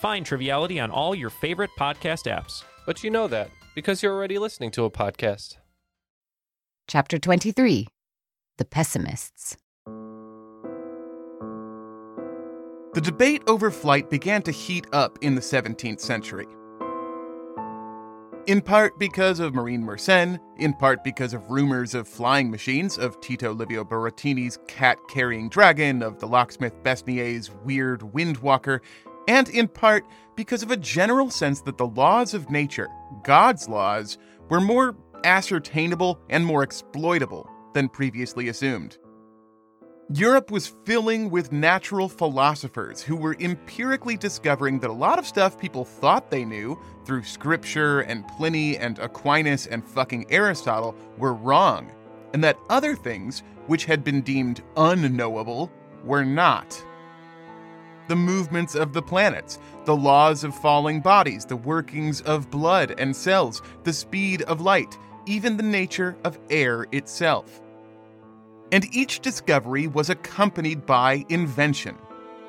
Find Triviality on all your favorite podcast apps. but you know that because you're already listening to a podcast. Chapter 23 The Pessimists. The debate over flight began to heat up in the 17th century. In part because of Marin Mersenne, in part because of rumors of flying machines, of Tito Livio Burattini's cat carrying dragon, of the locksmith Besnier's weird windwalker, and in part because of a general sense that the laws of nature, God's laws, were more ascertainable and more exploitable than previously assumed. Europe was filling with natural philosophers who were empirically discovering that a lot of stuff people thought they knew through scripture and Pliny and Aquinas and fucking Aristotle were wrong, and that other things, which had been deemed unknowable, were not. The movements of the planets, the laws of falling bodies, the workings of blood and cells, the speed of light, even the nature of air itself and each discovery was accompanied by invention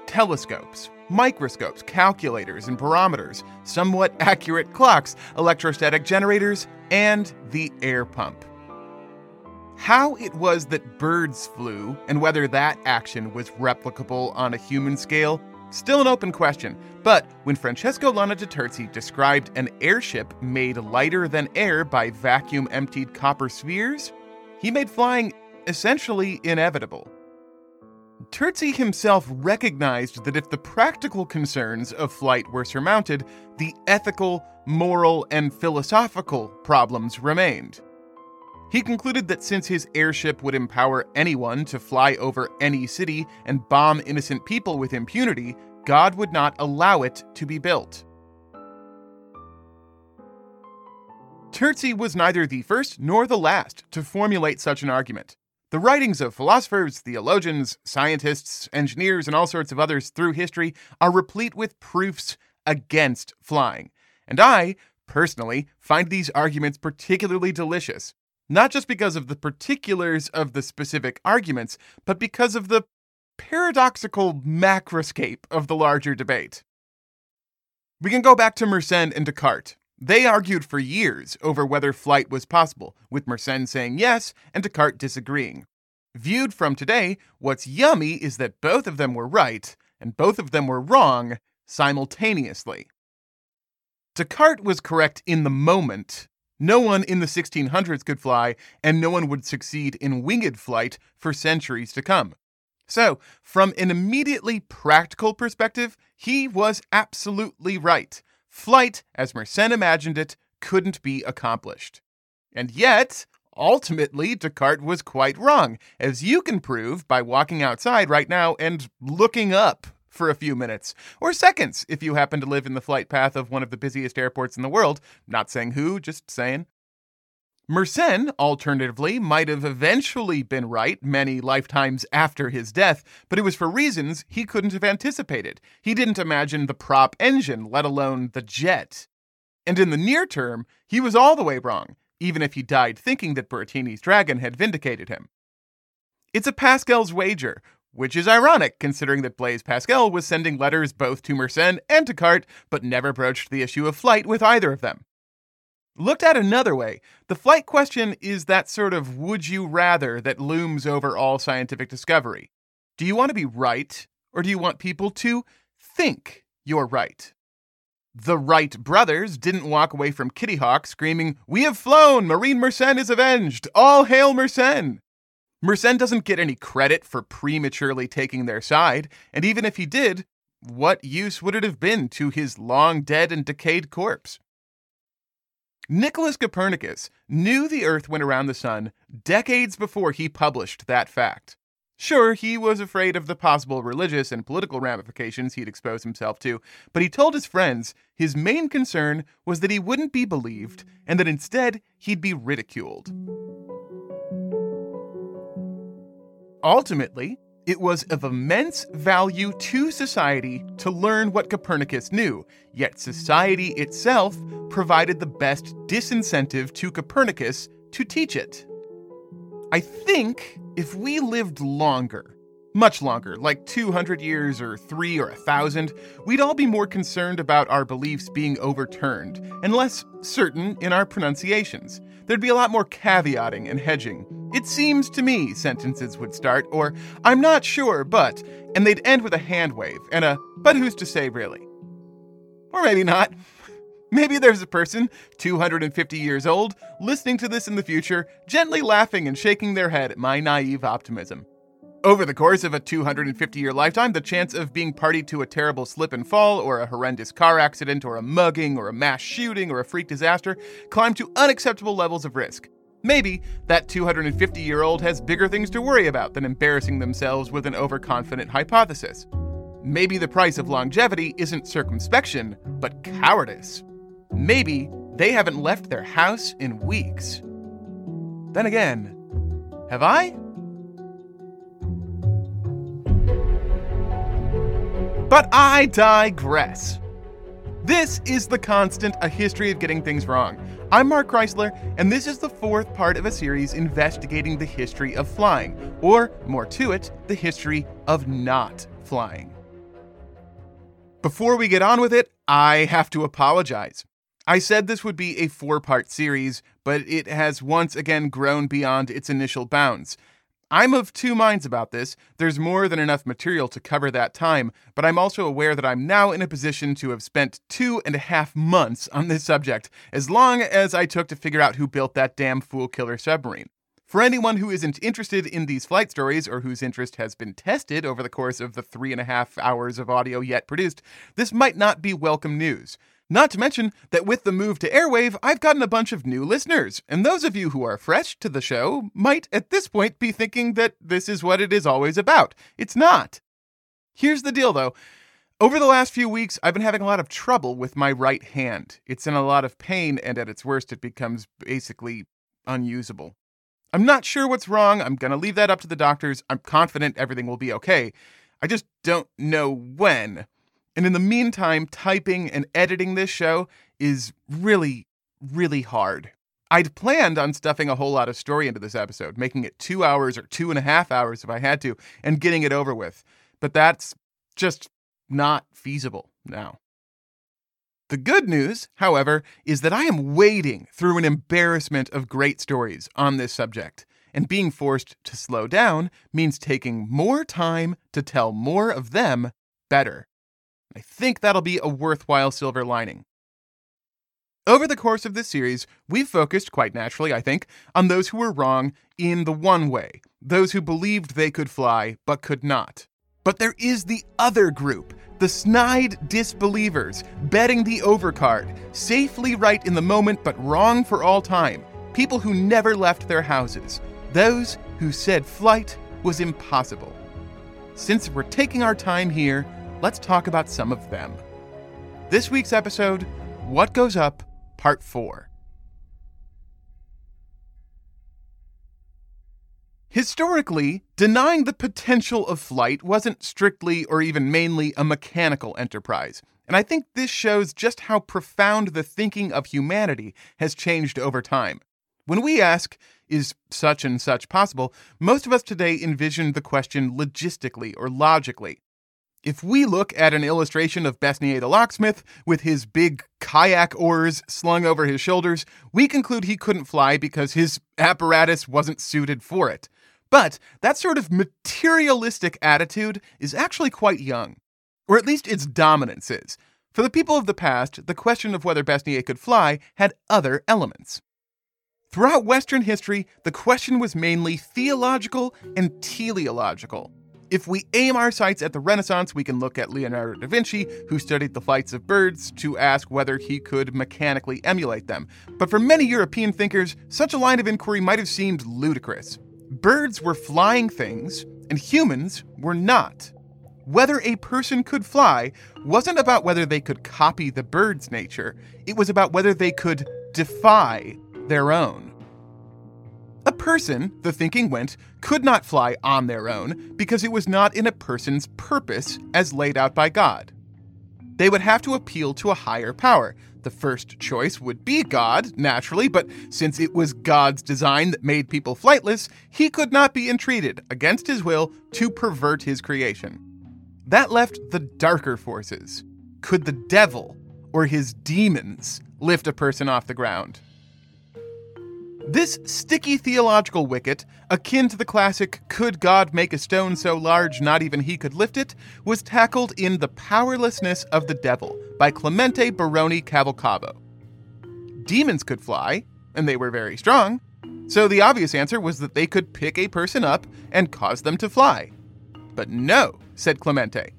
telescopes, microscopes, calculators and barometers, somewhat accurate clocks, electrostatic generators, and the air pump. How it was that birds flew and whether that action was replicable on a human scale, still an open question. But when Francesco Lana de Terzi described an airship made lighter than air by vacuum emptied copper spheres, he made flying essentially inevitable. Terzi himself recognized that if the practical concerns of flight were surmounted, the ethical, moral, and philosophical problems remained. He concluded that since his airship would empower anyone to fly over any city and bomb innocent people with impunity, God would not allow it to be built. Terzi was neither the first nor the last to formulate such an argument. The writings of philosophers, theologians, scientists, engineers, and all sorts of others through history are replete with proofs against flying. And I, personally, find these arguments particularly delicious, not just because of the particulars of the specific arguments, but because of the paradoxical macroscape of the larger debate. We can go back to Mersenne and Descartes. They argued for years over whether flight was possible, with Mersenne saying yes and Descartes disagreeing. Viewed from today, what's yummy is that both of them were right and both of them were wrong simultaneously. Descartes was correct in the moment. No one in the 1600s could fly, and no one would succeed in winged flight for centuries to come. So, from an immediately practical perspective, he was absolutely right. Flight, as Mersenne imagined it, couldn't be accomplished. And yet, ultimately, Descartes was quite wrong, as you can prove by walking outside right now and looking up for a few minutes, or seconds if you happen to live in the flight path of one of the busiest airports in the world. Not saying who, just saying. Mersenne, alternatively, might have eventually been right many lifetimes after his death, but it was for reasons he couldn't have anticipated. He didn't imagine the prop engine, let alone the jet. And in the near term, he was all the way wrong, even if he died thinking that Bertini's dragon had vindicated him. It's a Pascal's wager, which is ironic considering that Blaise Pascal was sending letters both to Mersenne and Descartes, but never broached the issue of flight with either of them. Looked at another way, the flight question is that sort of would you rather that looms over all scientific discovery. Do you want to be right, or do you want people to think you're right? The Wright brothers didn't walk away from Kitty Hawk screaming, We have flown! Marin Mersenne is avenged! All hail Mersenne! Mersenne doesn't get any credit for prematurely taking their side, and even if he did, what use would it have been to his long dead and decayed corpse? Nicholas Copernicus knew the Earth went around the Sun decades before he published that fact. Sure, he was afraid of the possible religious and political ramifications he'd expose himself to, but he told his friends his main concern was that he wouldn't be believed and that instead he'd be ridiculed. Ultimately, it was of immense value to society to learn what Copernicus knew, yet society itself provided the best disincentive to Copernicus to teach it. I think if we lived longer, much longer, like 200 years or three or a thousand, we'd all be more concerned about our beliefs being overturned and less certain in our pronunciations. There'd be a lot more caveating and hedging. It seems to me sentences would start, or I'm not sure, but, and they'd end with a hand wave and a, but who's to say really? Or maybe not. Maybe there's a person, 250 years old, listening to this in the future, gently laughing and shaking their head at my naive optimism. Over the course of a 250 year lifetime, the chance of being party to a terrible slip and fall, or a horrendous car accident, or a mugging, or a mass shooting, or a freak disaster climbed to unacceptable levels of risk. Maybe that 250 year old has bigger things to worry about than embarrassing themselves with an overconfident hypothesis. Maybe the price of longevity isn't circumspection, but cowardice. Maybe they haven't left their house in weeks. Then again, have I? But I digress. This is The Constant, a history of getting things wrong. I'm Mark Chrisler, and this is the fourth part of a series investigating the history of flying, or more to it, the history of not flying. Before we get on with it, I have to apologize. I said this would be a four part series, but it has once again grown beyond its initial bounds. I'm of two minds about this. There's more than enough material to cover that time, but I'm also aware that I'm now in a position to have spent two and a half months on this subject, as long as I took to figure out who built that damn fool killer submarine. For anyone who isn't interested in these flight stories or whose interest has been tested over the course of the three and a half hours of audio yet produced, this might not be welcome news. Not to mention that with the move to Airwave, I've gotten a bunch of new listeners, and those of you who are fresh to the show might at this point be thinking that this is what it is always about. It's not. Here's the deal though. Over the last few weeks, I've been having a lot of trouble with my right hand. It's in a lot of pain, and at its worst, it becomes basically unusable. I'm not sure what's wrong. I'm going to leave that up to the doctors. I'm confident everything will be okay. I just don't know when. And in the meantime, typing and editing this show is really, really hard. I'd planned on stuffing a whole lot of story into this episode, making it two hours or two and a half hours if I had to, and getting it over with. But that's just not feasible now. The good news, however, is that I am wading through an embarrassment of great stories on this subject. And being forced to slow down means taking more time to tell more of them better. I think that'll be a worthwhile silver lining. Over the course of this series, we've focused, quite naturally, I think, on those who were wrong in the one way, those who believed they could fly but could not. But there is the other group, the snide disbelievers, betting the overcard, safely right in the moment but wrong for all time, people who never left their houses, those who said flight was impossible. Since we're taking our time here, let's talk about some of them. This week's episode What Goes Up, Part 4. Historically, denying the potential of flight wasn't strictly or even mainly a mechanical enterprise. And I think this shows just how profound the thinking of humanity has changed over time. When we ask, is such and such possible, most of us today envision the question logistically or logically. If we look at an illustration of Besnier the locksmith with his big kayak oars slung over his shoulders, we conclude he couldn't fly because his apparatus wasn't suited for it. But that sort of materialistic attitude is actually quite young, or at least its dominance is. For the people of the past, the question of whether Besnier could fly had other elements. Throughout Western history, the question was mainly theological and teleological. If we aim our sights at the Renaissance, we can look at Leonardo da Vinci, who studied the flights of birds, to ask whether he could mechanically emulate them. But for many European thinkers, such a line of inquiry might have seemed ludicrous. Birds were flying things, and humans were not. Whether a person could fly wasn't about whether they could copy the bird's nature, it was about whether they could defy their own. A person, the thinking went, could not fly on their own because it was not in a person's purpose as laid out by God. They would have to appeal to a higher power. The first choice would be God, naturally, but since it was God's design that made people flightless, he could not be entreated, against his will, to pervert his creation. That left the darker forces. Could the devil or his demons lift a person off the ground? This sticky theological wicket, akin to the classic Could God Make a Stone So Large Not Even He Could Lift It, was tackled in The Powerlessness of the Devil by Clemente Baroni Cavalcabò. Demons could fly, and they were very strong, so the obvious answer was that they could pick a person up and cause them to fly. But no, said Clemente.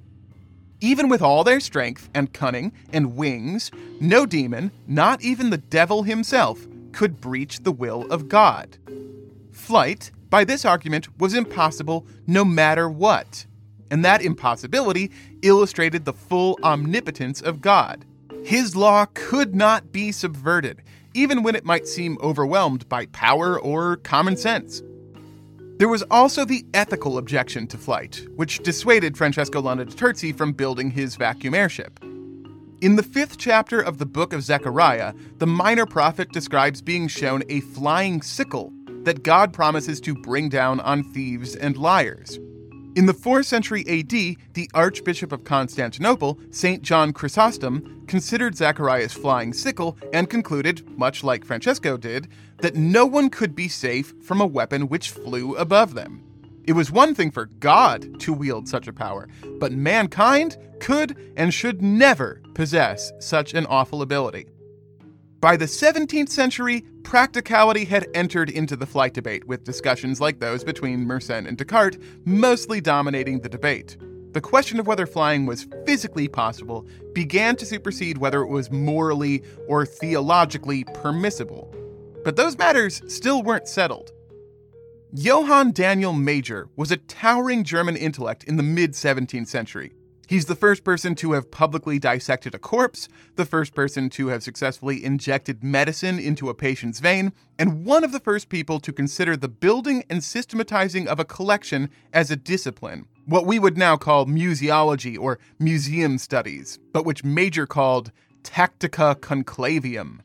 Even with all their strength and cunning and wings, no demon, not even the devil himself, could breach the will of God. Flight, by this argument, was impossible no matter what. And that impossibility illustrated the full omnipotence of God. His law could not be subverted, even when it might seem overwhelmed by power or common sense. There was also the ethical objection to flight, which dissuaded Francesco Lana de Terzi from building his vacuum airship. In the fifth chapter of the book of Zechariah, the minor prophet describes being shown a flying sickle that God promises to bring down on thieves and liars. In the 4th century AD, the Archbishop of Constantinople, St. John Chrysostom, considered Zechariah's flying sickle and concluded, much like Francesco did, that no one could be safe from a weapon which flew above them. It was one thing for God to wield such a power, but mankind could and should never possess such an awful ability. By the 17th century, practicality had entered into the flight debate, with discussions like those between Mersenne and Descartes mostly dominating the debate. The question of whether flying was physically possible began to supersede whether it was morally or theologically permissible. But those matters still weren't settled. Johann Daniel Major was a towering German intellect in the mid 17th century. He's the first person to have publicly dissected a corpse, the first person to have successfully injected medicine into a patient's vein, and one of the first people to consider the building and systematizing of a collection as a discipline, what we would now call museology or museum studies, but which Major called tactica conclavium.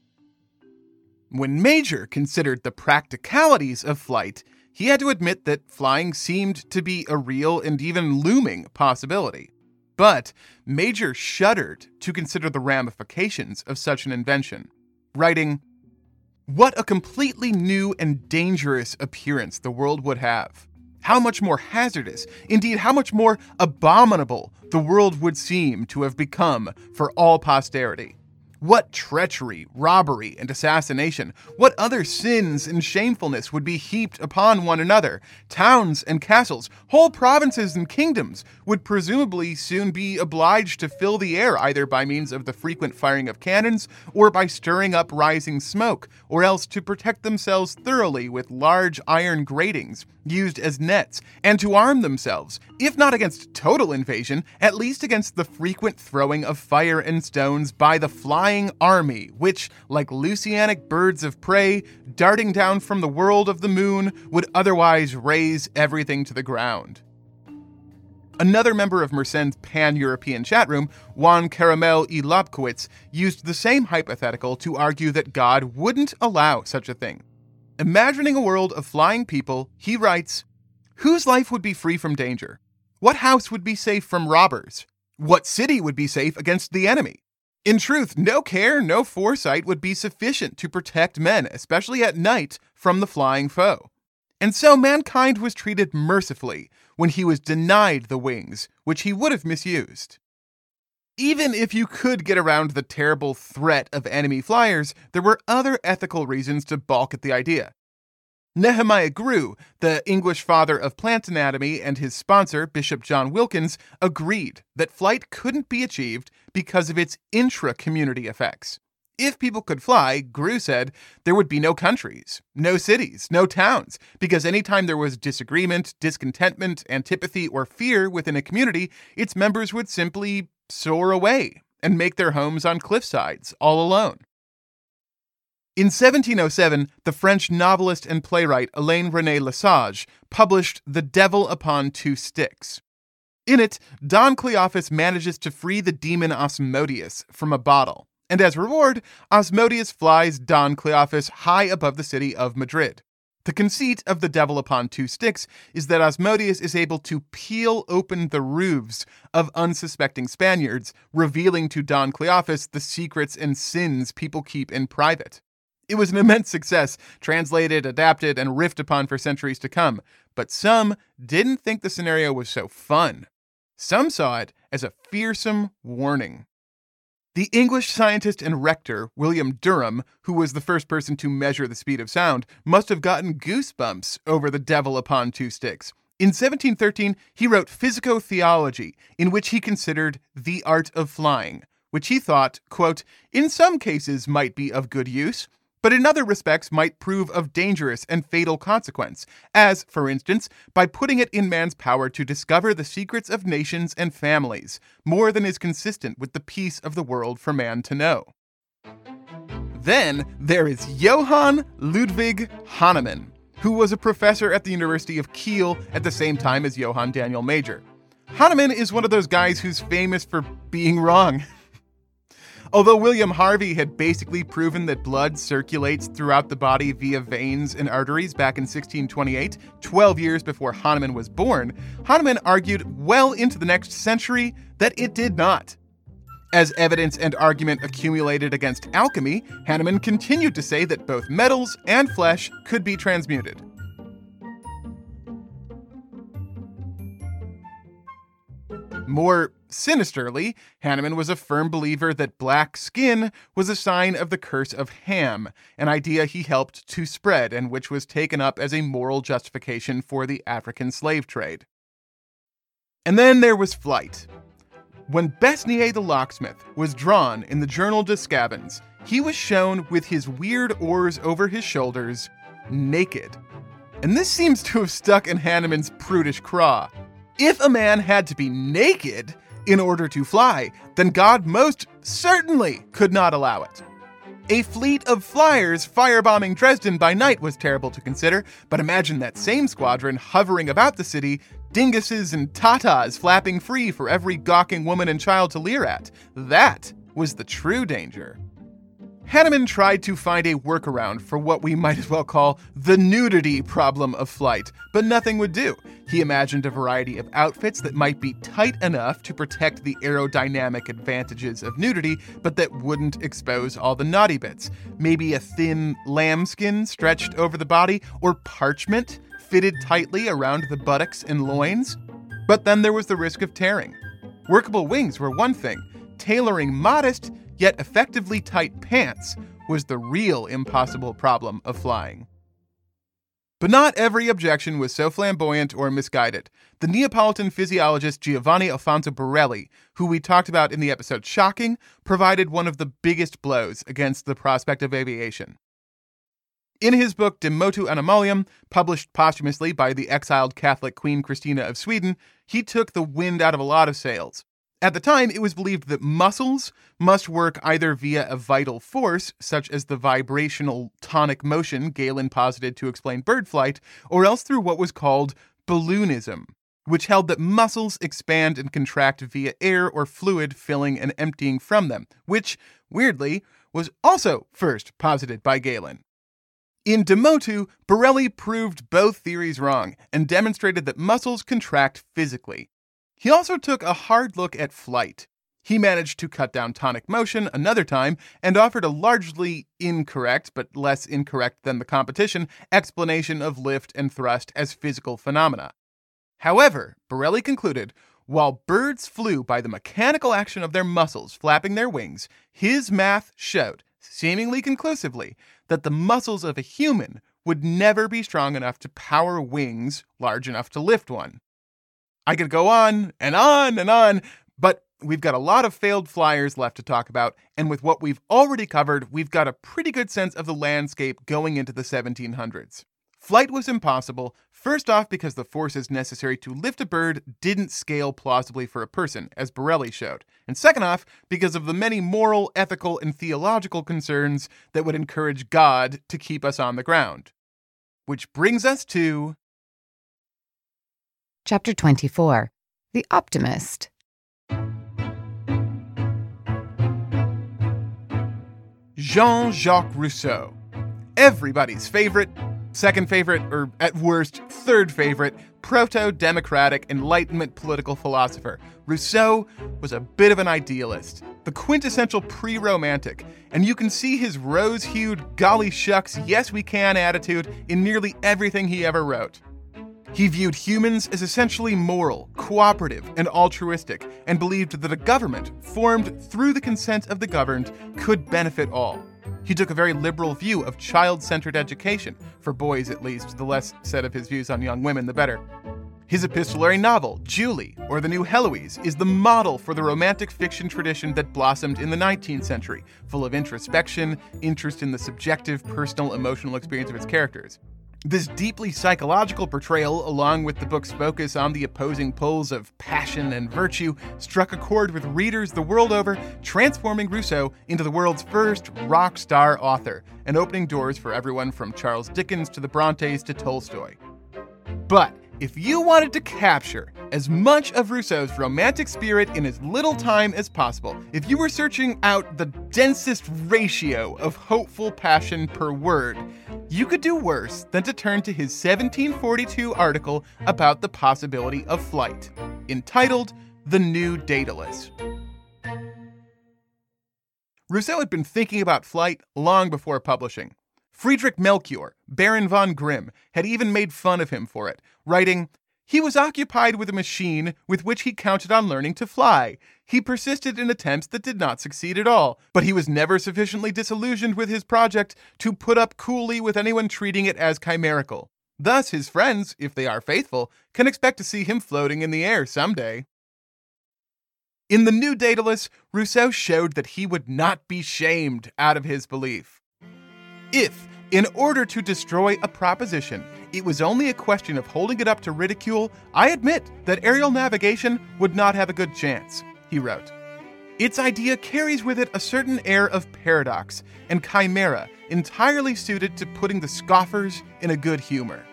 When Major considered the practicalities of flight, he had to admit that flying seemed to be a real and even looming possibility. But Major shuddered to consider the ramifications of such an invention, writing, What a completely new and dangerous appearance the world would have! How much more hazardous, indeed, how much more abominable the world would seem to have become for all posterity. What treachery, robbery, and assassination, what other sins and shamefulness would be heaped upon one another? Towns and castles, whole provinces and kingdoms would presumably soon be obliged to fill the air either by means of the frequent firing of cannons or by stirring up rising smoke, or else to protect themselves thoroughly with large iron gratings used as nets, and to arm themselves, if not against total invasion, at least against the frequent throwing of fire and stones by the flying army, which, like Lucianic birds of prey, darting down from the world of the moon, would otherwise raze everything to the ground. Another member of Mersenne's pan European chat room, Juan Caramuel y Lobkowitz, used the same hypothetical to argue that God wouldn't allow such a thing. Imagining a world of flying people, he writes Whose life would be free from danger? What house would be safe from robbers? What city would be safe against the enemy? In truth, no care, no foresight would be sufficient to protect men, especially at night, from the flying foe. And so mankind was treated mercifully when he was denied the wings, which he would have misused. Even if you could get around the terrible threat of enemy flyers, there were other ethical reasons to balk at the idea. Nehemiah Grew, the English father of plant anatomy, and his sponsor, Bishop John Wilkins, agreed that flight couldn't be achieved because of its intra community effects. If people could fly, Grew said, there would be no countries, no cities, no towns, because anytime there was disagreement, discontentment, antipathy, or fear within a community, its members would simply soar away and make their homes on cliffsides, all alone. In 1707, the French novelist and playwright Alain René Lesage published The Devil Upon Two Sticks. In it, Don Cleophas manages to free the demon Asmodeus from a bottle, and as reward, Asmodeus flies Don Cleophas high above the city of Madrid. The conceit of the devil upon two sticks is that Asmodeus is able to peel open the roofs of unsuspecting Spaniards, revealing to Don Cleophas the secrets and sins people keep in private. It was an immense success, translated, adapted, and riffed upon for centuries to come, but some didn't think the scenario was so fun. Some saw it as a fearsome warning. The English scientist and rector, William Derham, who was the first person to measure the speed of sound, must have gotten goosebumps over the devil upon two sticks. In 1713, he wrote Physico-Theology, in which he considered the art of flying, which he thought, quote, in some cases might be of good use, but in other respects might prove of dangerous and fatal consequence, as, for instance, by putting it in man's power to discover the secrets of nations and families, more than is consistent with the peace of the world for man to know. Then there is Johann Ludwig Hannemann, who was a professor at the University of Kiel at the same time as Johann Daniel Major. Hannemann is one of those guys who's famous for being wrong. Although William Harvey had basically proven that blood circulates throughout the body via veins and arteries back in 1628, 12 years before Hannemann was born, Hannemann argued well into the next century that it did not. As evidence and argument accumulated against alchemy, Hannemann continued to say that both metals and flesh could be transmuted. More sinisterly, Hannemann was a firm believer that black skin was a sign of the curse of Ham, an idea he helped to spread and which was taken up as a moral justification for the African slave trade. And then there was flight. When Besnier the locksmith was drawn in the Journal des Sçavans, he was shown with his weird oars over his shoulders, naked. And this seems to have stuck in Hannemann's prudish craw. If a man had to be naked in order to fly, then God most certainly could not allow it. A fleet of flyers firebombing Dresden by night was terrible to consider, but imagine that same squadron hovering about the city, dinguses and tatas flapping free for every gawking woman and child to leer at. That was the true danger. Hannemann tried to find a workaround for what we might as well call the nudity problem of flight, but nothing would do. He imagined a variety of outfits that might be tight enough to protect the aerodynamic advantages of nudity, but that wouldn't expose all the naughty bits. Maybe a thin lambskin stretched over the body, or parchment fitted tightly around the buttocks and loins. But then there was the risk of tearing. Workable wings were one thing, tailoring modest yet effectively tight pants was the real impossible problem of flying. But not every objection was so flamboyant or misguided. The Neapolitan physiologist Giovanni Alfonso Borelli, who we talked about in the episode Shocking, provided one of the biggest blows against the prospect of aviation. In his book De Motu Animalium, published posthumously by the exiled Catholic Queen Christina of Sweden, he took the wind out of a lot of sails. At the time, it was believed that muscles must work either via a vital force, such as the vibrational tonic motion Galen posited to explain bird flight, or else through what was called balloonism, which held that muscles expand and contract via air or fluid filling and emptying from them, which, weirdly, was also first posited by Galen. In De Motu, Borelli proved both theories wrong and demonstrated that muscles contract physically, he also took a hard look at flight. He managed to cut down tonic motion another time and offered a largely incorrect, but less incorrect than the competition, explanation of lift and thrust as physical phenomena. However, Borelli concluded while birds flew by the mechanical action of their muscles flapping their wings, his math showed, seemingly conclusively, that the muscles of a human would never be strong enough to power wings large enough to lift one. I could go on and on and on, but we've got a lot of failed flyers left to talk about, and with what we've already covered, we've got a pretty good sense of the landscape going into the 1700s. Flight was impossible, first off because the forces necessary to lift a bird didn't scale plausibly for a person, as Borelli showed, and second off because of the many moral, ethical, and theological concerns that would encourage God to keep us on the ground. Which brings us to Chapter 24 The Optimist. Jean Jacques Rousseau. Everybody's favorite, second favorite, or at worst, third favorite, proto democratic Enlightenment political philosopher. Rousseau was a bit of an idealist, the quintessential pre romantic, and you can see his rose hued, golly shucks, yes we can attitude in nearly everything he ever wrote. He viewed humans as essentially moral, cooperative, and altruistic, and believed that a government, formed through the consent of the governed, could benefit all. He took a very liberal view of child centered education, for boys at least, the less said of his views on young women, the better. His epistolary novel, Julie, or The New Heloise, is the model for the romantic fiction tradition that blossomed in the 19th century, full of introspection, interest in the subjective, personal, emotional experience of its characters. This deeply psychological portrayal, along with the book's focus on the opposing poles of passion and virtue, struck a chord with readers the world over, transforming Rousseau into the world's first rock star author and opening doors for everyone from Charles Dickens to the Brontes to Tolstoy. But if you wanted to capture as much of Rousseau's romantic spirit in as little time as possible, if you were searching out the densest ratio of hopeful passion per word, you could do worse than to turn to his 1742 article about the possibility of flight, entitled The New Daedalus. Rousseau had been thinking about flight long before publishing. Friedrich Melchior, Baron von Grimm, had even made fun of him for it, writing, He was occupied with a machine with which he counted on learning to fly. He persisted in attempts that did not succeed at all, but he was never sufficiently disillusioned with his project to put up coolly with anyone treating it as chimerical. Thus, his friends, if they are faithful, can expect to see him floating in the air someday. In the New Daedalus, Rousseau showed that he would not be shamed out of his belief. If, in order to destroy a proposition, it was only a question of holding it up to ridicule, I admit that aerial navigation would not have a good chance, he wrote. Its idea carries with it a certain air of paradox and chimera entirely suited to putting the scoffers in a good humor.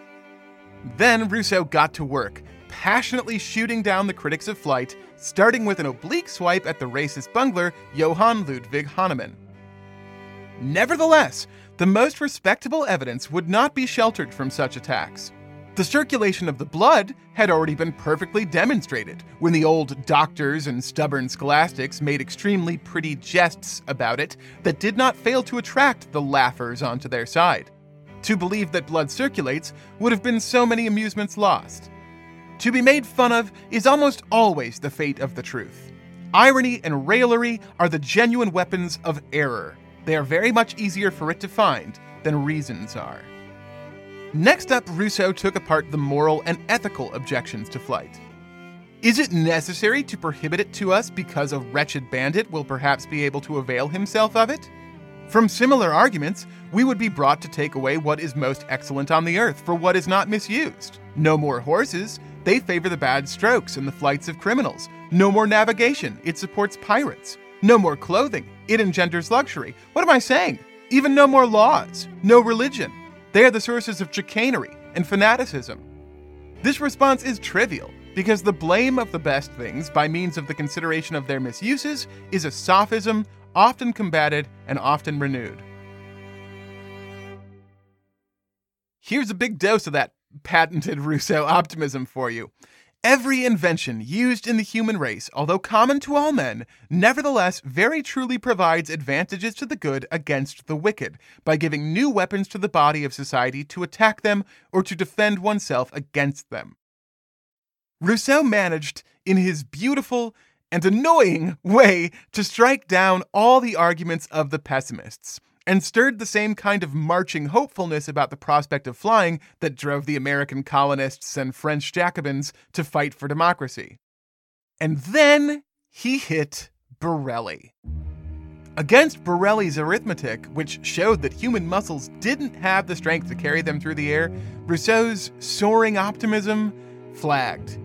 Then Rousseau got to work, passionately shooting down the critics of flight, starting with an oblique swipe at the racist bungler Johann Ludwig Hannemann. Nevertheless, the most respectable evidence would not be sheltered from such attacks. The circulation of the blood had already been perfectly demonstrated when the old doctors and stubborn scholastics made extremely pretty jests about it that did not fail to attract the laughers onto their side. To believe that blood circulates would have been so many amusements lost. To be made fun of is almost always the fate of the truth. Irony and raillery are the genuine weapons of error. They are very much easier for it to find than reasons are. Next up, Rousseau took apart the moral and ethical objections to flight. Is it necessary to prohibit it to us because a wretched bandit will perhaps be able to avail himself of it? From similar arguments, we would be brought to take away what is most excellent on the earth for what is not misused. No more horses, they favor the bad strokes and the flights of criminals. No more navigation, it supports pirates. No more clothing, it engenders luxury. What am I saying? Even no more laws, no religion. They are the sources of chicanery and fanaticism. This response is trivial because the blame of the best things by means of the consideration of their misuses is a sophism often combated and often renewed. Here's a big dose of that patented Rousseau optimism for you. Every invention used in the human race, although common to all men, nevertheless very truly provides advantages to the good against the wicked by giving new weapons to the body of society to attack them or to defend oneself against them. Rousseau managed, in his beautiful and annoying way, to strike down all the arguments of the pessimists and stirred the same kind of marching hopefulness about the prospect of flying that drove the American colonists and French Jacobins to fight for democracy. And then he hit Borelli. Against Borelli's arithmetic, which showed that human muscles didn't have the strength to carry them through the air, Rousseau's soaring optimism flagged.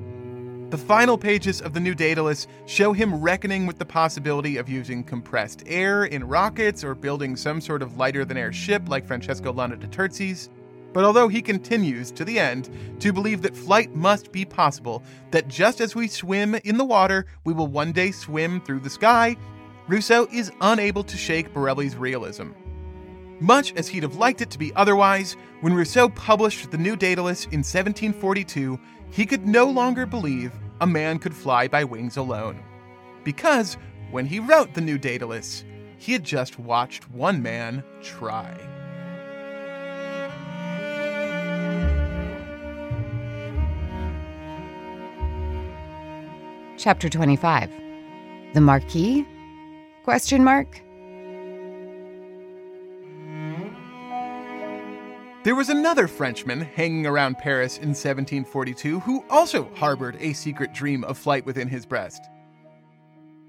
The final pages of the new Daedalus show him reckoning with the possibility of using compressed air in rockets or building some sort of lighter than air ship like Francesco Lana de Terzi's. But although he continues, to the end, to believe that flight must be possible, that just as we swim in the water, we will one day swim through the sky, Rousseau is unable to shake Borelli's realism. Much as he'd have liked it to be otherwise, when Rousseau published the New Daedalus in 1742, he could no longer believe a man could fly by wings alone. Because when he wrote the New Daedalus, he had just watched one man try. Chapter 25 The Marquis? Question mark? There was another Frenchman hanging around Paris in 1742 who also harbored a secret dream of flight within his breast.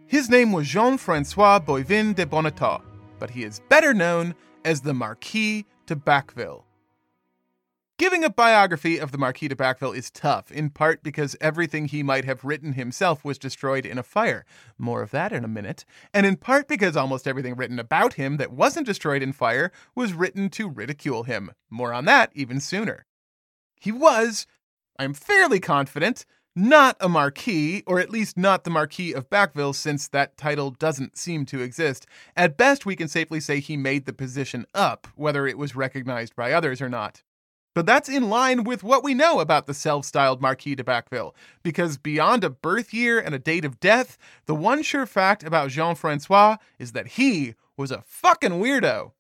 His name was Jean Francois Boivin de Bonnetot, but he is better known as the Marquis de Bacqueville. Giving a biography of the Marquis de Bacqueville is tough, in part because everything he might have written himself was destroyed in a fire. More of that in a minute. And in part because almost everything written about him that wasn't destroyed in fire was written to ridicule him. More on that even sooner. He was, I'm fairly confident, not a Marquis, or at least not the Marquis of Bacqueville, since that title doesn't seem to exist. At best, we can safely say he made the position up, whether it was recognized by others or not. But that's in line with what we know about the self styled Marquis de Bacqueville, because beyond a birth year and a date of death, the one sure fact about Jean Francois is that he was a fucking weirdo.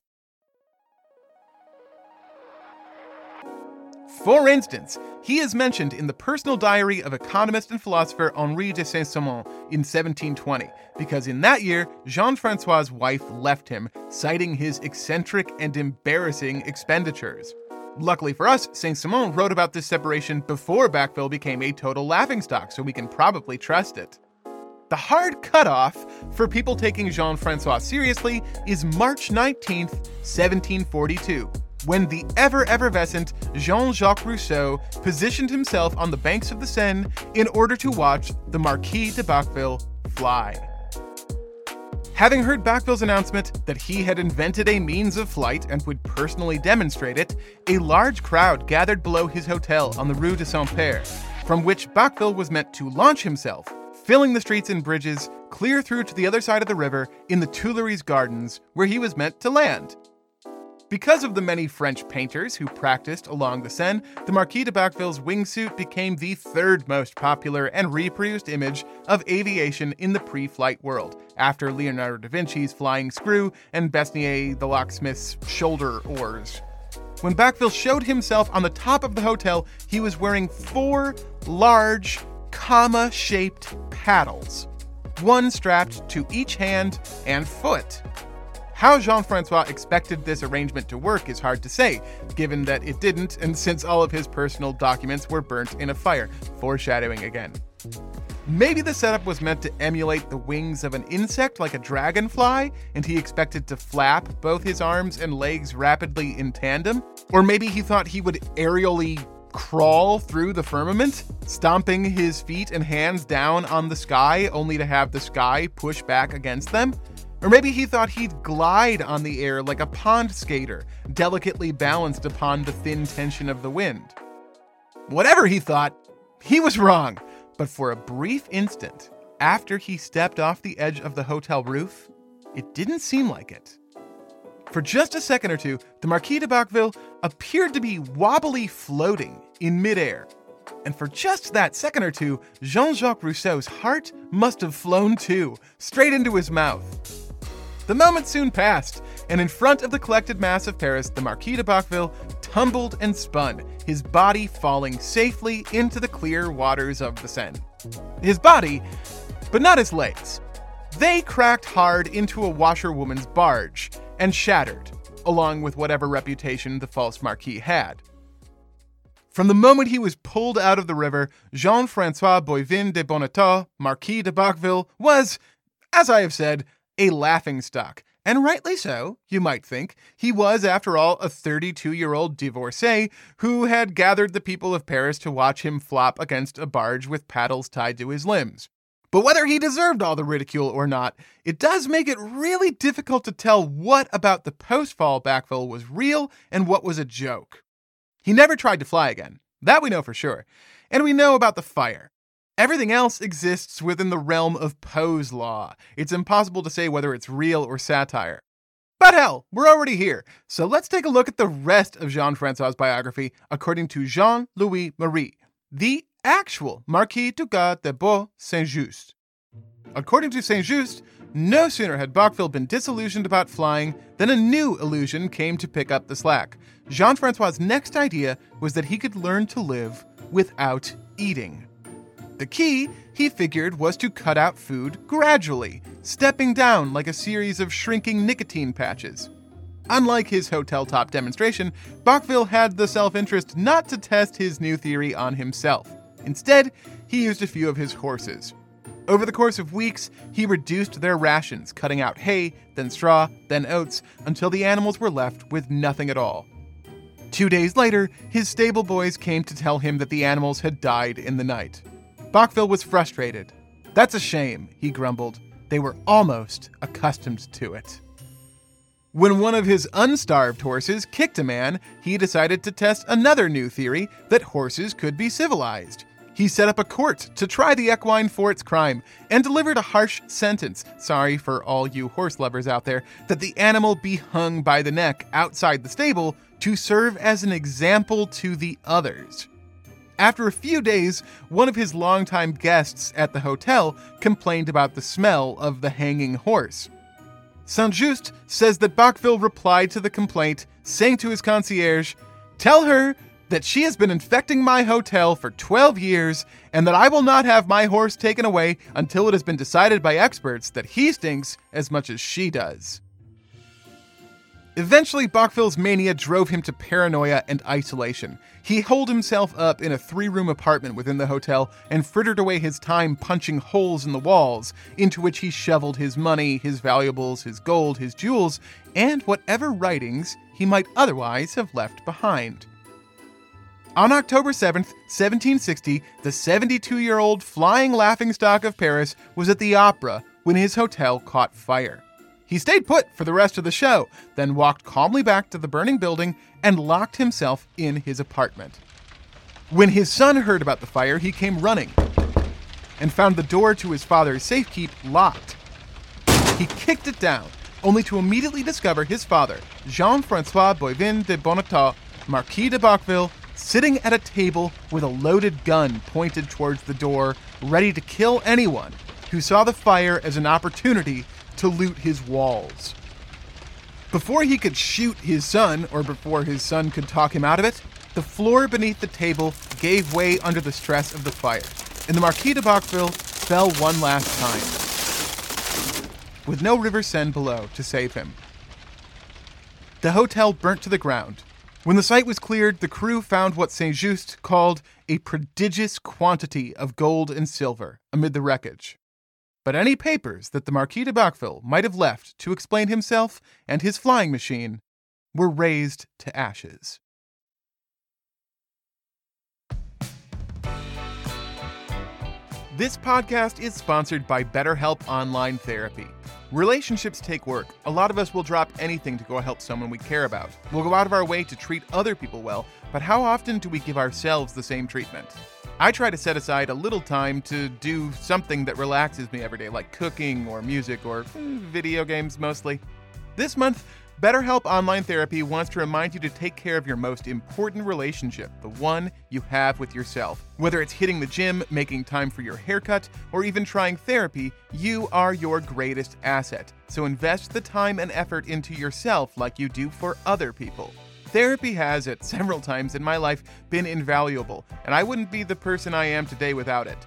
For instance, he is mentioned in the personal diary of economist and philosopher Henri de Saint Simon in 1720, because in that year, Jean Francois' wife left him, citing his eccentric and embarrassing expenditures. Luckily for us, Saint Simon wrote about this separation before Bacqueville became a total laughingstock, so we can probably trust it. The hard cutoff for people taking Jean Francois seriously is March 19th, 1742, when the ever effervescent Jean Jacques Rousseau positioned himself on the banks of the Seine in order to watch the Marquis de Bacqueville fly. Having heard Bacqueville's announcement that he had invented a means of flight and would personally demonstrate it, a large crowd gathered below his hotel on the Rue de Saint Père, from which Backville was meant to launch himself, filling the streets and bridges clear through to the other side of the river in the Tuileries Gardens, where he was meant to land. Because of the many French painters who practiced along the Seine, the Marquis de Bacqueville's wingsuit became the third most popular and reproduced image of aviation in the pre flight world, after Leonardo da Vinci's flying screw and Besnier the locksmith's shoulder oars. When Bacqueville showed himself on the top of the hotel, he was wearing four large, comma shaped paddles, one strapped to each hand and foot. How Jean Francois expected this arrangement to work is hard to say, given that it didn't, and since all of his personal documents were burnt in a fire, foreshadowing again. Maybe the setup was meant to emulate the wings of an insect like a dragonfly, and he expected to flap both his arms and legs rapidly in tandem? Or maybe he thought he would aerially crawl through the firmament, stomping his feet and hands down on the sky only to have the sky push back against them? Or maybe he thought he'd glide on the air like a pond skater, delicately balanced upon the thin tension of the wind. Whatever he thought, he was wrong. But for a brief instant, after he stepped off the edge of the hotel roof, it didn't seem like it. For just a second or two, the Marquis de Bacqueville appeared to be wobbly floating in midair. And for just that second or two, Jean Jacques Rousseau's heart must have flown too, straight into his mouth. The moment soon passed, and in front of the collected mass of Paris, the Marquis de Bacqueville tumbled and spun, his body falling safely into the clear waters of the Seine. His body, but not his legs. They cracked hard into a washerwoman's barge and shattered, along with whatever reputation the false Marquis had. From the moment he was pulled out of the river, Jean Francois Boivin de Bonnetot, Marquis de Bacqueville, was, as I have said, a laughing stock. And rightly so, you might think. He was, after all, a 32 year old divorcee who had gathered the people of Paris to watch him flop against a barge with paddles tied to his limbs. But whether he deserved all the ridicule or not, it does make it really difficult to tell what about the post fall Bacqueville was real and what was a joke. He never tried to fly again. That we know for sure. And we know about the fire. Everything else exists within the realm of Poe's law. It's impossible to say whether it's real or satire. But hell, we're already here, so let's take a look at the rest of Jean Francois' biography according to Jean Louis Marie, the actual Marquis Dugas de Beau Saint Just. According to Saint Just, no sooner had Bacqueville been disillusioned about flying than a new illusion came to pick up the slack. Jean Francois' next idea was that he could learn to live without eating. The key, he figured, was to cut out food gradually, stepping down like a series of shrinking nicotine patches. Unlike his hotel top demonstration, Bacqueville had the self interest not to test his new theory on himself. Instead, he used a few of his horses. Over the course of weeks, he reduced their rations, cutting out hay, then straw, then oats, until the animals were left with nothing at all. Two days later, his stable boys came to tell him that the animals had died in the night. Bacqueville was frustrated. That's a shame, he grumbled. They were almost accustomed to it. When one of his unstarved horses kicked a man, he decided to test another new theory that horses could be civilized. He set up a court to try the equine for its crime and delivered a harsh sentence sorry for all you horse lovers out there that the animal be hung by the neck outside the stable to serve as an example to the others. After a few days, one of his longtime guests at the hotel complained about the smell of the hanging horse. Saint Just says that Bacqueville replied to the complaint, saying to his concierge, Tell her that she has been infecting my hotel for 12 years and that I will not have my horse taken away until it has been decided by experts that he stinks as much as she does. Eventually, Bacqueville's mania drove him to paranoia and isolation. He holed himself up in a three room apartment within the hotel and frittered away his time punching holes in the walls, into which he shoveled his money, his valuables, his gold, his jewels, and whatever writings he might otherwise have left behind. On October 7th, 1760, the 72 year old flying laughingstock of Paris was at the opera when his hotel caught fire. He stayed put for the rest of the show, then walked calmly back to the burning building and locked himself in his apartment. When his son heard about the fire, he came running and found the door to his father's safekeep locked. He kicked it down, only to immediately discover his father, Jean Francois Boivin de Bonnetot, Marquis de Bacqueville, sitting at a table with a loaded gun pointed towards the door, ready to kill anyone who saw the fire as an opportunity to loot his walls. Before he could shoot his son, or before his son could talk him out of it, the floor beneath the table gave way under the stress of the fire, and the Marquis de Bacqueville fell one last time, with no River Seine below to save him. The hotel burnt to the ground. When the site was cleared, the crew found what Saint Just called a prodigious quantity of gold and silver amid the wreckage but any papers that the Marquis de Bacqueville might have left to explain himself and his flying machine were razed to ashes. This podcast is sponsored by BetterHelp Online Therapy. Relationships take work. A lot of us will drop anything to go help someone we care about. We'll go out of our way to treat other people well, but how often do we give ourselves the same treatment? I try to set aside a little time to do something that relaxes me every day, like cooking or music or eh, video games mostly. This month, BetterHelp Online Therapy wants to remind you to take care of your most important relationship, the one you have with yourself. Whether it's hitting the gym, making time for your haircut, or even trying therapy, you are your greatest asset. So invest the time and effort into yourself like you do for other people. Therapy has, at several times in my life, been invaluable, and I wouldn't be the person I am today without it.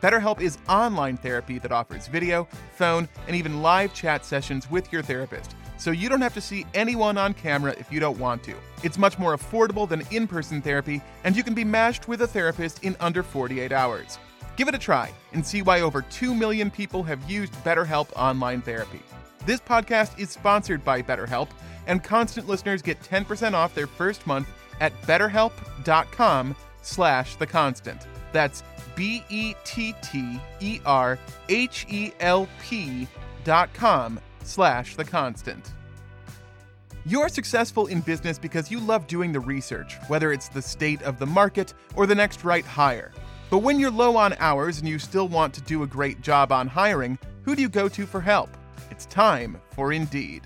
BetterHelp is online therapy that offers video, phone, and even live chat sessions with your therapist so you don't have to see anyone on camera if you don't want to. It's much more affordable than in person therapy, and you can be matched with a therapist in under 48 hours. Give it a try and see why over 2 million people have used BetterHelp online therapy. This podcast is sponsored by BetterHelp, and constant listeners get 10% off their first month at betterhelp.com slash the constant. That's B-E-T-T-E-R-H-E-L-P dot com slash the constant. You're successful in business because you love doing the research, whether it's the state of the market or the next right hire. But when you're low on hours and you still want to do a great job on hiring, who do you go to for help? It's time for Indeed.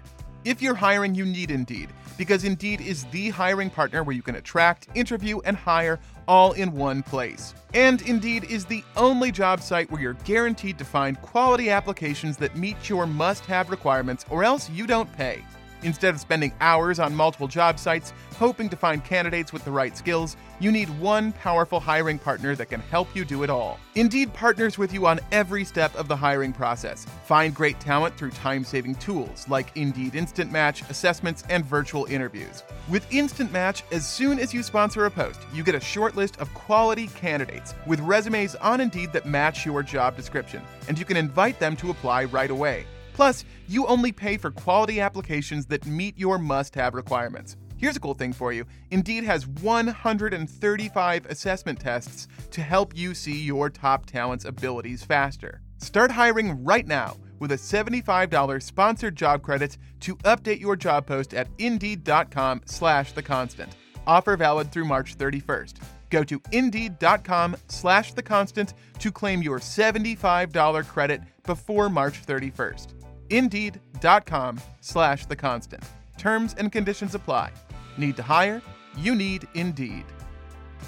If you're hiring, you need Indeed, because Indeed is the hiring partner where you can attract, interview, and hire all in one place. And Indeed is the only job site where you're guaranteed to find quality applications that meet your must have requirements, or else you don't pay. Instead of spending hours on multiple job sites hoping to find candidates with the right skills, you need one powerful hiring partner that can help you do it all. Indeed partners with you on every step of the hiring process. Find great talent through time saving tools like Indeed Instant Match, assessments, and virtual interviews. With Instant Match, as soon as you sponsor a post, you get a short list of quality candidates with resumes on Indeed that match your job description, and you can invite them to apply right away. Plus, you only pay for quality applications that meet your must have requirements. Here's a cool thing for you Indeed has 135 assessment tests to help you see your top talent's abilities faster. Start hiring right now with a $75 sponsored job credit to update your job post at indeed.com slash the constant. Offer valid through March 31st. Go to indeed.com slash the constant to claim your $75 credit before March 31st. Indeed.com slash the constant. Terms and conditions apply. Need to hire? You need Indeed.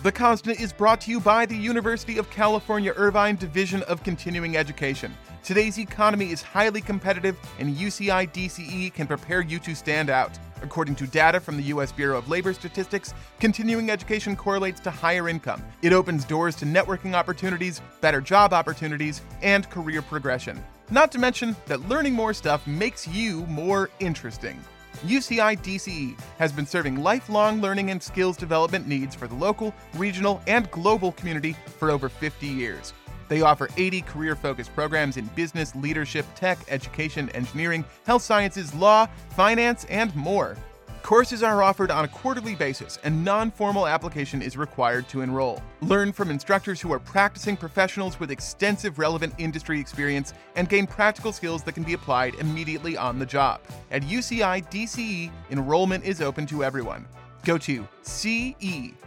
The Constant is brought to you by the University of California Irvine Division of Continuing Education. Today's economy is highly competitive, and UCI DCE can prepare you to stand out. According to data from the U.S. Bureau of Labor Statistics, continuing education correlates to higher income. It opens doors to networking opportunities, better job opportunities, and career progression. Not to mention that learning more stuff makes you more interesting. UCI DCE has been serving lifelong learning and skills development needs for the local, regional, and global community for over 50 years. They offer 80 career focused programs in business, leadership, tech, education, engineering, health sciences, law, finance, and more. Courses are offered on a quarterly basis, and non formal application is required to enroll. Learn from instructors who are practicing professionals with extensive relevant industry experience and gain practical skills that can be applied immediately on the job. At UCI DCE, enrollment is open to everyone. Go to ce.uci.edu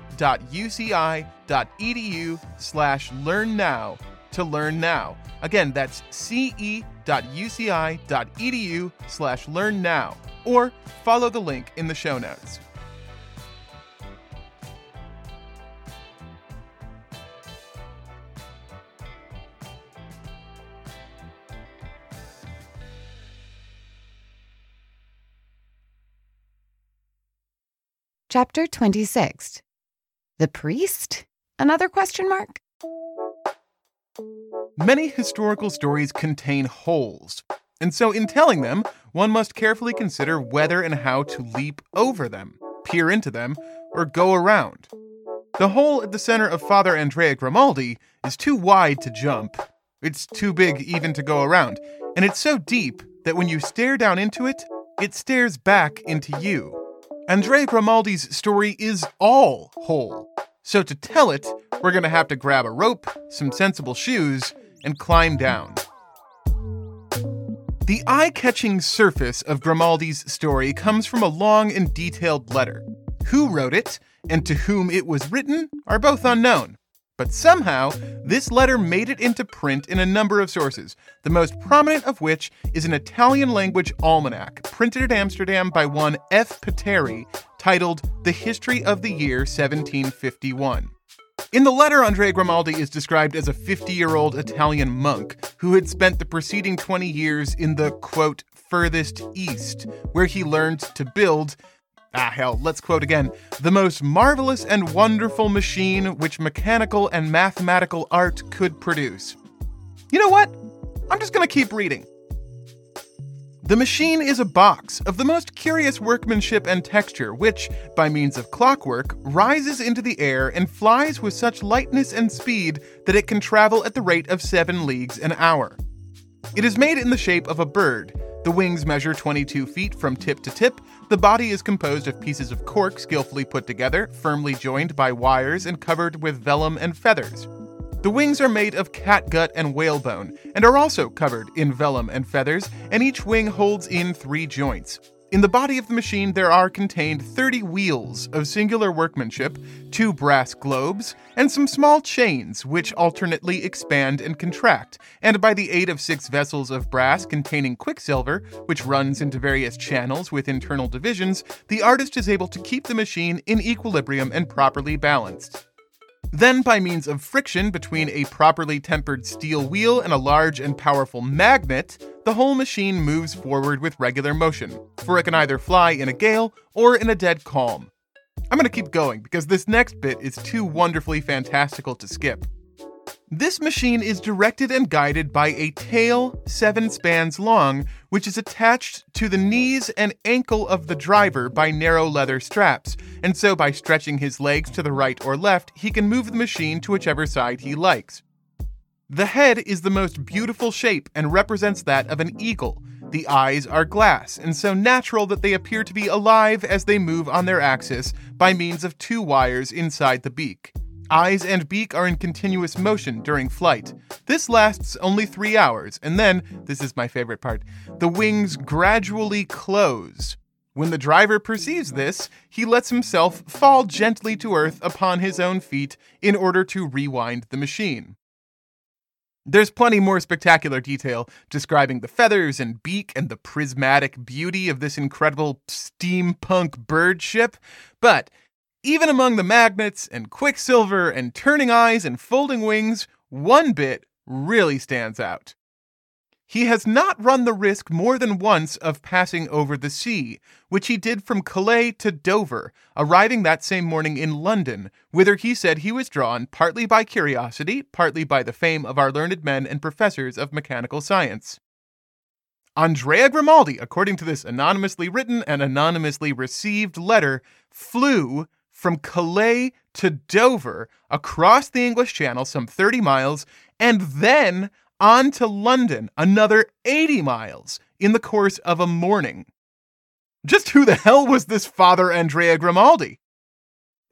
slash learn now to learn now. Again, that's ce.uci.edu slash learn now or follow the link in the show notes. Chapter 26 The Priest? Another question mark? Many historical stories contain holes, and so in telling them, one must carefully consider whether and how to leap over them, peer into them, or go around. The hole at the center of Father Andrea Grimaldi is too wide to jump. It's too big even to go around, and it's so deep that when you stare down into it, it stares back into you. Andrea Grimaldi's story is all hole. So to tell it, we're going to have to grab a rope, some sensible shoes, and climb down. The eye catching surface of Grimaldi's story comes from a long and detailed letter. Who wrote it and to whom it was written are both unknown. But somehow, this letter made it into print in a number of sources, the most prominent of which is an Italian language almanac printed at Amsterdam by one F. Pateri titled The History of the Year 1751. In the letter, Andrea Grimaldi is described as a 50 year old Italian monk who had spent the preceding 20 years in the, quote, furthest east, where he learned to build Ah, hell, let's quote again. The most marvelous and wonderful machine which mechanical and mathematical art could produce. You know what? I'm just gonna keep reading. The machine is a box of the most curious workmanship and texture, which, by means of clockwork, rises into the air and flies with such lightness and speed that it can travel at the rate of 7 leagues an hour. It is made in the shape of a bird. The wings measure 22 feet from tip to tip. The body is composed of pieces of cork skillfully put together, firmly joined by wires, and covered with vellum and feathers. The wings are made of catgut and whalebone, and are also covered in vellum and feathers, and each wing holds in three joints. In the body of the machine, there are contained 30 wheels of singular workmanship, two brass globes, and some small chains which alternately expand and contract. And by the aid of six vessels of brass containing quicksilver, which runs into various channels with internal divisions, the artist is able to keep the machine in equilibrium and properly balanced. Then, by means of friction between a properly tempered steel wheel and a large and powerful magnet, the whole machine moves forward with regular motion, for it can either fly in a gale or in a dead calm. I'm going to keep going because this next bit is too wonderfully fantastical to skip. This machine is directed and guided by a tail seven spans long, which is attached to the knees and ankle of the driver by narrow leather straps, and so by stretching his legs to the right or left, he can move the machine to whichever side he likes. The head is the most beautiful shape and represents that of an eagle. The eyes are glass, and so natural that they appear to be alive as they move on their axis by means of two wires inside the beak. Eyes and beak are in continuous motion during flight. This lasts only three hours, and then, this is my favorite part, the wings gradually close. When the driver perceives this, he lets himself fall gently to earth upon his own feet in order to rewind the machine. There's plenty more spectacular detail describing the feathers and beak and the prismatic beauty of this incredible steampunk bird ship, but even among the magnets and quicksilver and turning eyes and folding wings, one bit really stands out. He has not run the risk more than once of passing over the sea, which he did from Calais to Dover, arriving that same morning in London, whither he said he was drawn partly by curiosity, partly by the fame of our learned men and professors of mechanical science. Andrea Grimaldi, according to this anonymously written and anonymously received letter, flew from Calais to Dover across the English Channel, some 30 miles, and then on to London, another 80 miles, in the course of a morning. Just who the hell was this Father Andrea Grimaldi?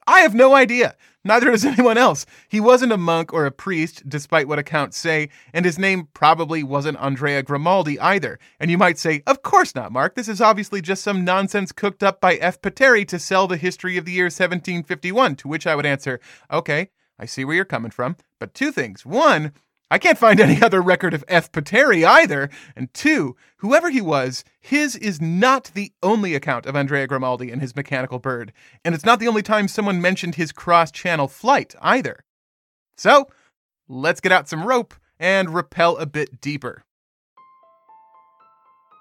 I have no idea. Neither does anyone else. He wasn't a monk or a priest, despite what accounts say, and his name probably wasn't Andrea Grimaldi either. And you might say, of course not, Mark. This is obviously just some nonsense cooked up by F. Pateri to sell the history of the year 1751. To which I would answer, okay, I see where you're coming from. But two things. One, I can't find any other record of F. Pateri either. And two, whoever he was, his is not the only account of Andrea Grimaldi and his mechanical bird. And it's not the only time someone mentioned his cross channel flight either. So, let's get out some rope and rappel a bit deeper.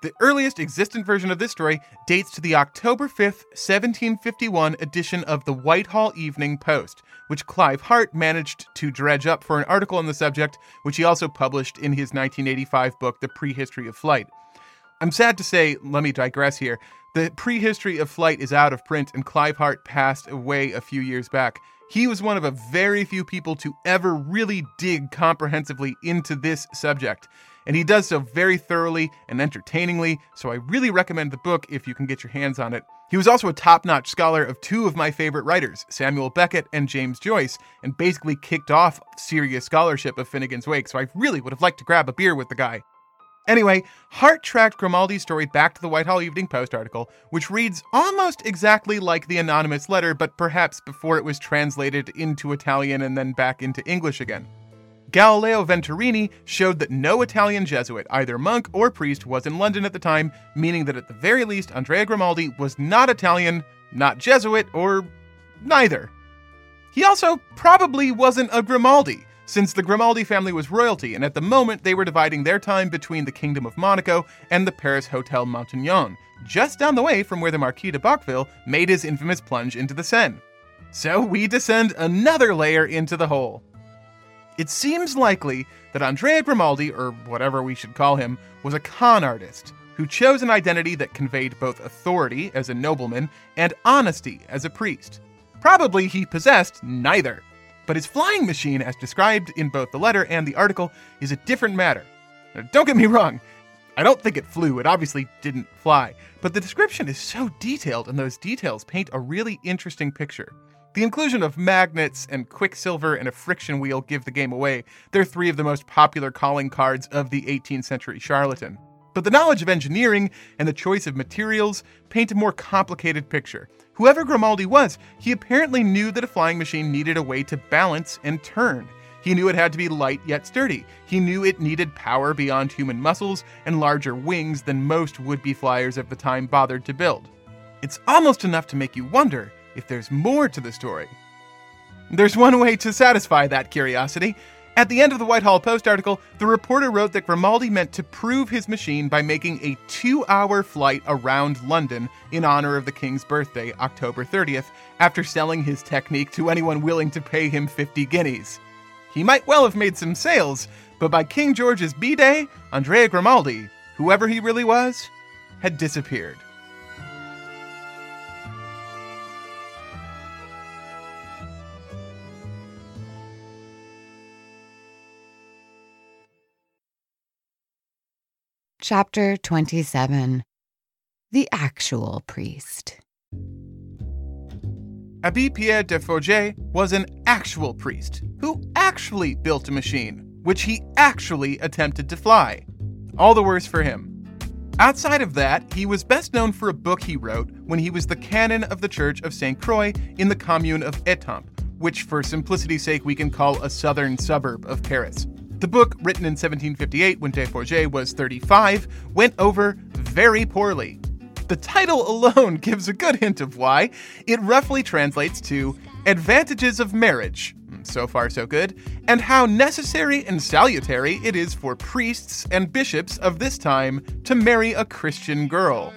The earliest existent version of this story dates to the October 5th, 1751 edition of the Whitehall Evening Post, which Clive Hart managed to dredge up for an article on the subject, which he also published in his 1985 book, The Prehistory of Flight. I'm sad to say, let me digress here. The prehistory of flight is out of print, and Clive Hart passed away a few years back. He was one of a very few people to ever really dig comprehensively into this subject and he does so very thoroughly and entertainingly, so I really recommend the book if you can get your hands on it. He was also a top notch scholar of two of my favorite writers, Samuel Beckett and James Joyce, and basically kicked off serious scholarship of Finnegans Wake, so I really would have liked to grab a beer with the guy. Anyway, Hart tracked Grimaldi's story back to the Whitehall Evening Post article, which reads almost exactly like the anonymous letter, but perhaps before it was translated into Italian and then back into English again. Galileo Venturini showed that no Italian Jesuit, either monk or priest, was in London at the time, meaning that at the very least, Andrea Grimaldi was not Italian, not Jesuit, or neither. He also probably wasn't a Grimaldi, since the Grimaldi family was royalty, and at the moment they were dividing their time between the Kingdom of Monaco and the Paris Hotel Matignon, just down the way from where the Marquis de Bacqueville made his infamous plunge into the Seine. So we descend another layer into the hole. It seems likely that Andrea Grimaldi, or whatever we should call him, was a con artist who chose an identity that conveyed both authority as a nobleman and honesty as a priest. Probably he possessed neither. But his flying machine, as described in both the letter and the article, is a different matter. Now, don't get me wrong, I don't think it flew, it obviously didn't fly, but the description is so detailed, and those details paint a really interesting picture. The inclusion of magnets and quicksilver and a friction wheel give the game away. They're three of the most popular calling cards of the 18th century charlatan. But the knowledge of engineering and the choice of materials paint a more complicated picture. Whoever Grimaldi was, he apparently knew that a flying machine needed a way to balance and turn. He knew it had to be light yet sturdy. He knew it needed power beyond human muscles and larger wings than most would be flyers of the time bothered to build. It's almost enough to make you wonder if there's more to the story. There's one way to satisfy that curiosity. At the end of the Whitehall Post article, the reporter wrote that Grimaldi meant to prove his machine by making a two hour flight around London in honor of the King's birthday, October 30th, after selling his technique to anyone willing to pay him 50 guineas. He might well have made some sales, but by King George's B Day, Andrea Grimaldi, whoever he really was, had disappeared. Chapter 27 The Actual Priest. Abbé Pierre Desforges was an actual priest who actually built a machine, which he actually attempted to fly. All the worse for him. Outside of that, he was best known for a book he wrote when he was the canon of the Church of St. Croix in the commune of Etampes, which for simplicity's sake we can call a southern suburb of Paris. The book, written in 1758 when Desforges was 35, went over very poorly. The title alone gives a good hint of why. It roughly translates to Advantages of Marriage, mm, so far so good, and how necessary and salutary it is for priests and bishops of this time to marry a Christian girl.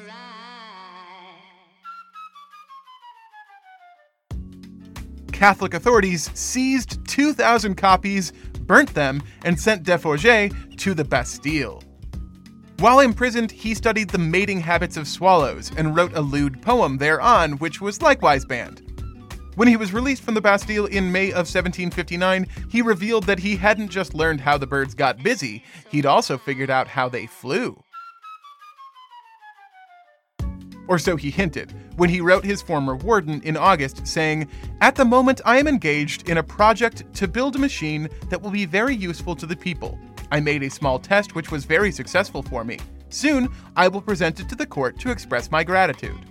Catholic authorities seized 2,000 copies, burnt them, and sent Desforges to the Bastille. While imprisoned, he studied the mating habits of swallows and wrote a lewd poem thereon, which was likewise banned. When he was released from the Bastille in May of 1759, he revealed that he hadn't just learned how the birds got busy, he'd also figured out how they flew. Or so he hinted, when he wrote his former warden in August, saying, At the moment, I am engaged in a project to build a machine that will be very useful to the people. I made a small test which was very successful for me. Soon, I will present it to the court to express my gratitude.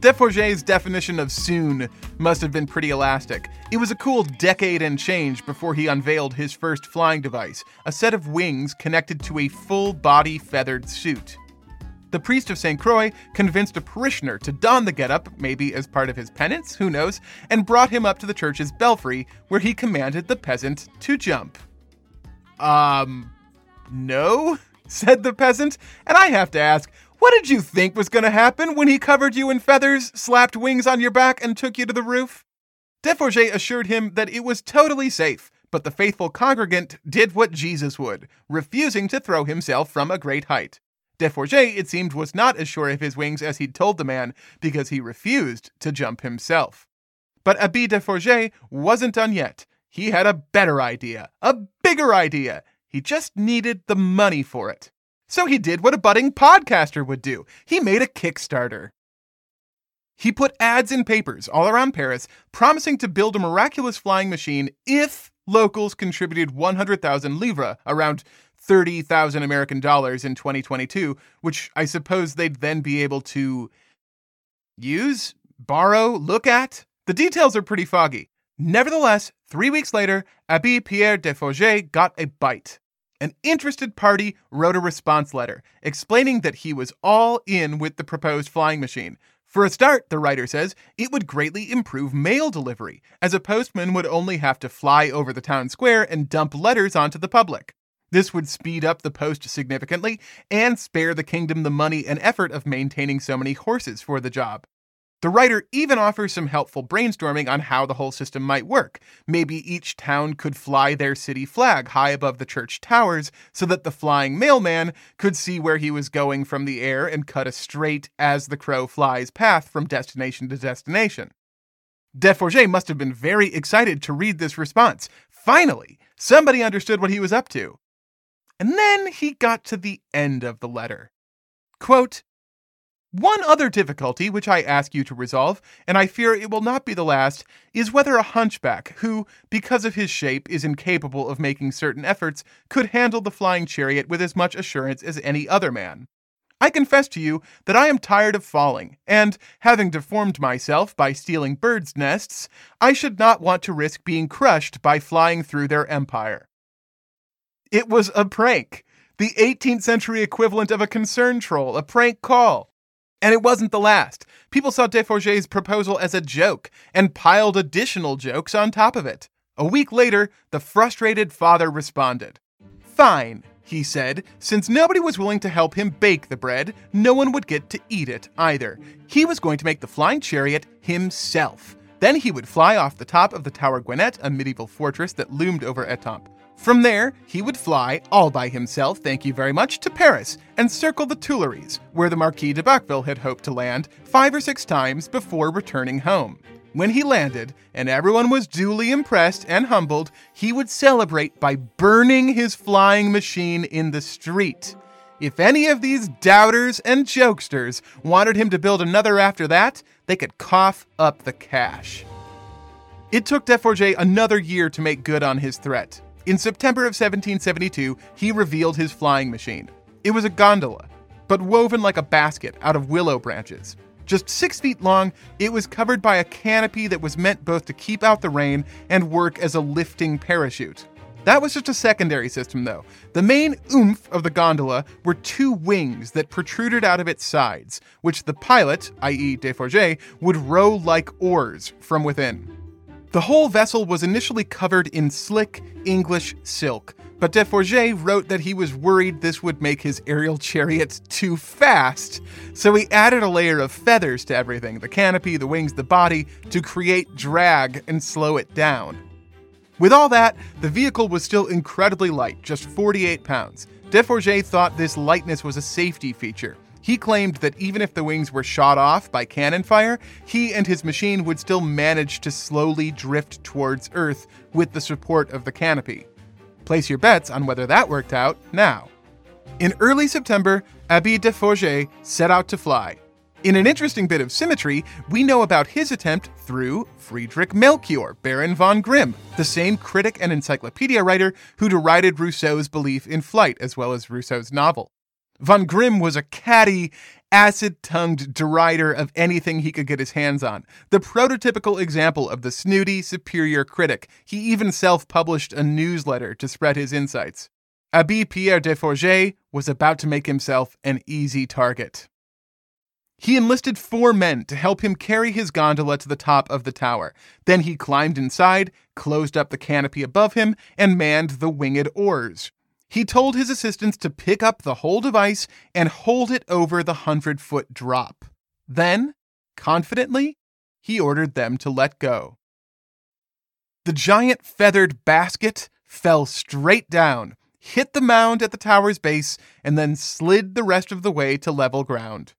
Desforges' definition of soon must have been pretty elastic. It was a cool decade and change before he unveiled his first flying device, a set of wings connected to a full body feathered suit. The priest of St. Croix convinced a parishioner to don the getup, maybe as part of his penance, who knows, and brought him up to the church's belfry, where he commanded the peasant to jump. Um, no, said the peasant, and I have to ask, what did you think was going to happen when he covered you in feathers, slapped wings on your back, and took you to the roof? Desforges assured him that it was totally safe, but the faithful congregant did what Jesus would, refusing to throw himself from a great height. Desforges, it seemed, was not as sure of his wings as he'd told the man because he refused to jump himself. But Abbe Desforges wasn't done yet. He had a better idea, a bigger idea. He just needed the money for it. So he did what a budding podcaster would do he made a Kickstarter. He put ads in papers all around Paris promising to build a miraculous flying machine if locals contributed 100,000 livres, around 30,000 American dollars in 2022, which I suppose they'd then be able to use, borrow, look at. The details are pretty foggy. Nevertheless, three weeks later, Abbe Pierre Desforges got a bite. An interested party wrote a response letter explaining that he was all in with the proposed flying machine. For a start, the writer says, it would greatly improve mail delivery, as a postman would only have to fly over the town square and dump letters onto the public. This would speed up the post significantly and spare the kingdom the money and effort of maintaining so many horses for the job. The writer even offers some helpful brainstorming on how the whole system might work. Maybe each town could fly their city flag high above the church towers so that the flying mailman could see where he was going from the air and cut a straight as the crow flies path from destination to destination. Desforges must have been very excited to read this response. Finally, somebody understood what he was up to. And then he got to the end of the letter. Quote, one other difficulty which I ask you to resolve, and I fear it will not be the last, is whether a hunchback, who, because of his shape, is incapable of making certain efforts, could handle the flying chariot with as much assurance as any other man. I confess to you that I am tired of falling, and, having deformed myself by stealing birds' nests, I should not want to risk being crushed by flying through their empire. It was a prank, the 18th century equivalent of a concern troll, a prank call. And it wasn't the last. People saw Desforges' proposal as a joke and piled additional jokes on top of it. A week later, the frustrated father responded. Fine, he said, since nobody was willing to help him bake the bread, no one would get to eat it either. He was going to make the flying chariot himself. Then he would fly off the top of the Tower Guinette, a medieval fortress that loomed over Etampes. From there, he would fly, all by himself, thank you very much, to Paris and circle the Tuileries, where the Marquis de Bacqueville had hoped to land five or six times before returning home. When he landed, and everyone was duly impressed and humbled, he would celebrate by burning his flying machine in the street. If any of these doubters and jokesters wanted him to build another after that, they could cough up the cash. It took Desforges another year to make good on his threat. In September of 1772, he revealed his flying machine. It was a gondola, but woven like a basket out of willow branches. Just six feet long, it was covered by a canopy that was meant both to keep out the rain and work as a lifting parachute. That was just a secondary system, though. The main oomph of the gondola were two wings that protruded out of its sides, which the pilot, i.e., Desforges, would row like oars from within. The whole vessel was initially covered in slick English silk, but Desforges wrote that he was worried this would make his aerial chariot too fast, so he added a layer of feathers to everything the canopy, the wings, the body to create drag and slow it down. With all that, the vehicle was still incredibly light, just 48 pounds. Desforges thought this lightness was a safety feature, he claimed that even if the wings were shot off by cannon fire, he and his machine would still manage to slowly drift towards Earth with the support of the canopy. Place your bets on whether that worked out now. In early September, Abbe Desforges set out to fly. In an interesting bit of symmetry, we know about his attempt through Friedrich Melchior, Baron von Grimm, the same critic and encyclopedia writer who derided Rousseau's belief in flight as well as Rousseau's novel. Von Grimm was a catty, acid tongued derider of anything he could get his hands on, the prototypical example of the snooty, superior critic. He even self published a newsletter to spread his insights. Abbe Pierre Desforges was about to make himself an easy target. He enlisted four men to help him carry his gondola to the top of the tower. Then he climbed inside, closed up the canopy above him, and manned the winged oars. He told his assistants to pick up the whole device and hold it over the 100 foot drop. Then, confidently, he ordered them to let go. The giant feathered basket fell straight down, hit the mound at the tower's base, and then slid the rest of the way to level ground.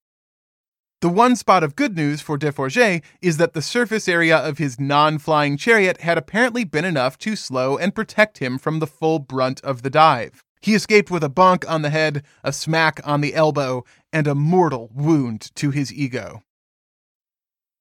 The one spot of good news for Desforges is that the surface area of his non flying chariot had apparently been enough to slow and protect him from the full brunt of the dive. He escaped with a bonk on the head, a smack on the elbow, and a mortal wound to his ego.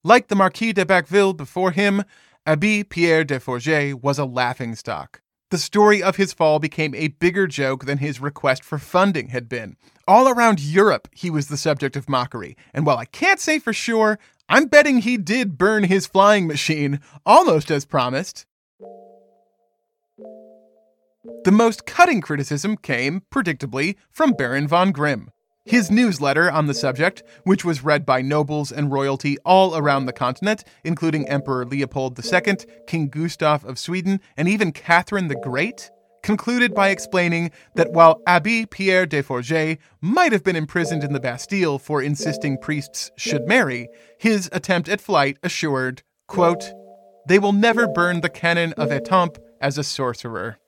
Like the Marquis de Bacqueville before him, Abbe Pierre Desforges was a laughingstock. The story of his fall became a bigger joke than his request for funding had been. All around Europe, he was the subject of mockery, and while I can't say for sure, I'm betting he did burn his flying machine, almost as promised. The most cutting criticism came, predictably, from Baron von Grimm. His newsletter on the subject, which was read by nobles and royalty all around the continent, including Emperor Leopold II, King Gustav of Sweden, and even Catherine the Great, concluded by explaining that while Abbé Pierre Desforges might have been imprisoned in the Bastille for insisting priests should marry, his attempt at flight assured, quote, they will never burn the canon of Étampes as a sorcerer.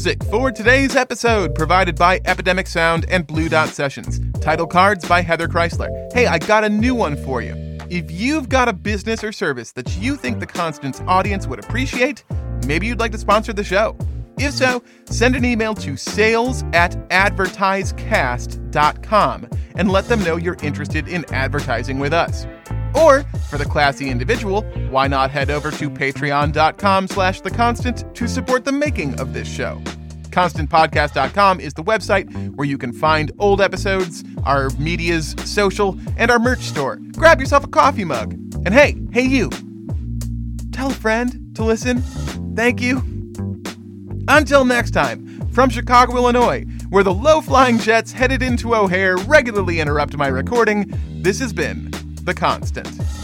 Music for today's episode provided by Epidemic Sound and Blue Dot Sessions. Title cards by Heather Chrisler. Hey, I got a new one for you. If you've got a business or service that you think the Constant's audience would appreciate, maybe you'd like to sponsor the show. If so, send an email to sales at advertisecast.com and let them know you're interested in advertising with us. Or, for the classy individual, why not head over to patreon.com slash the constant to support the making of this show. ConstantPodcast.com is the website where you can find old episodes, our media's social, and our merch store. Grab yourself a coffee mug. And hey, hey you, tell a friend to listen. Thank you. Until next time, from Chicago, Illinois, where the low flying jets headed into O'Hare regularly interrupt my recording, this has been The Constant.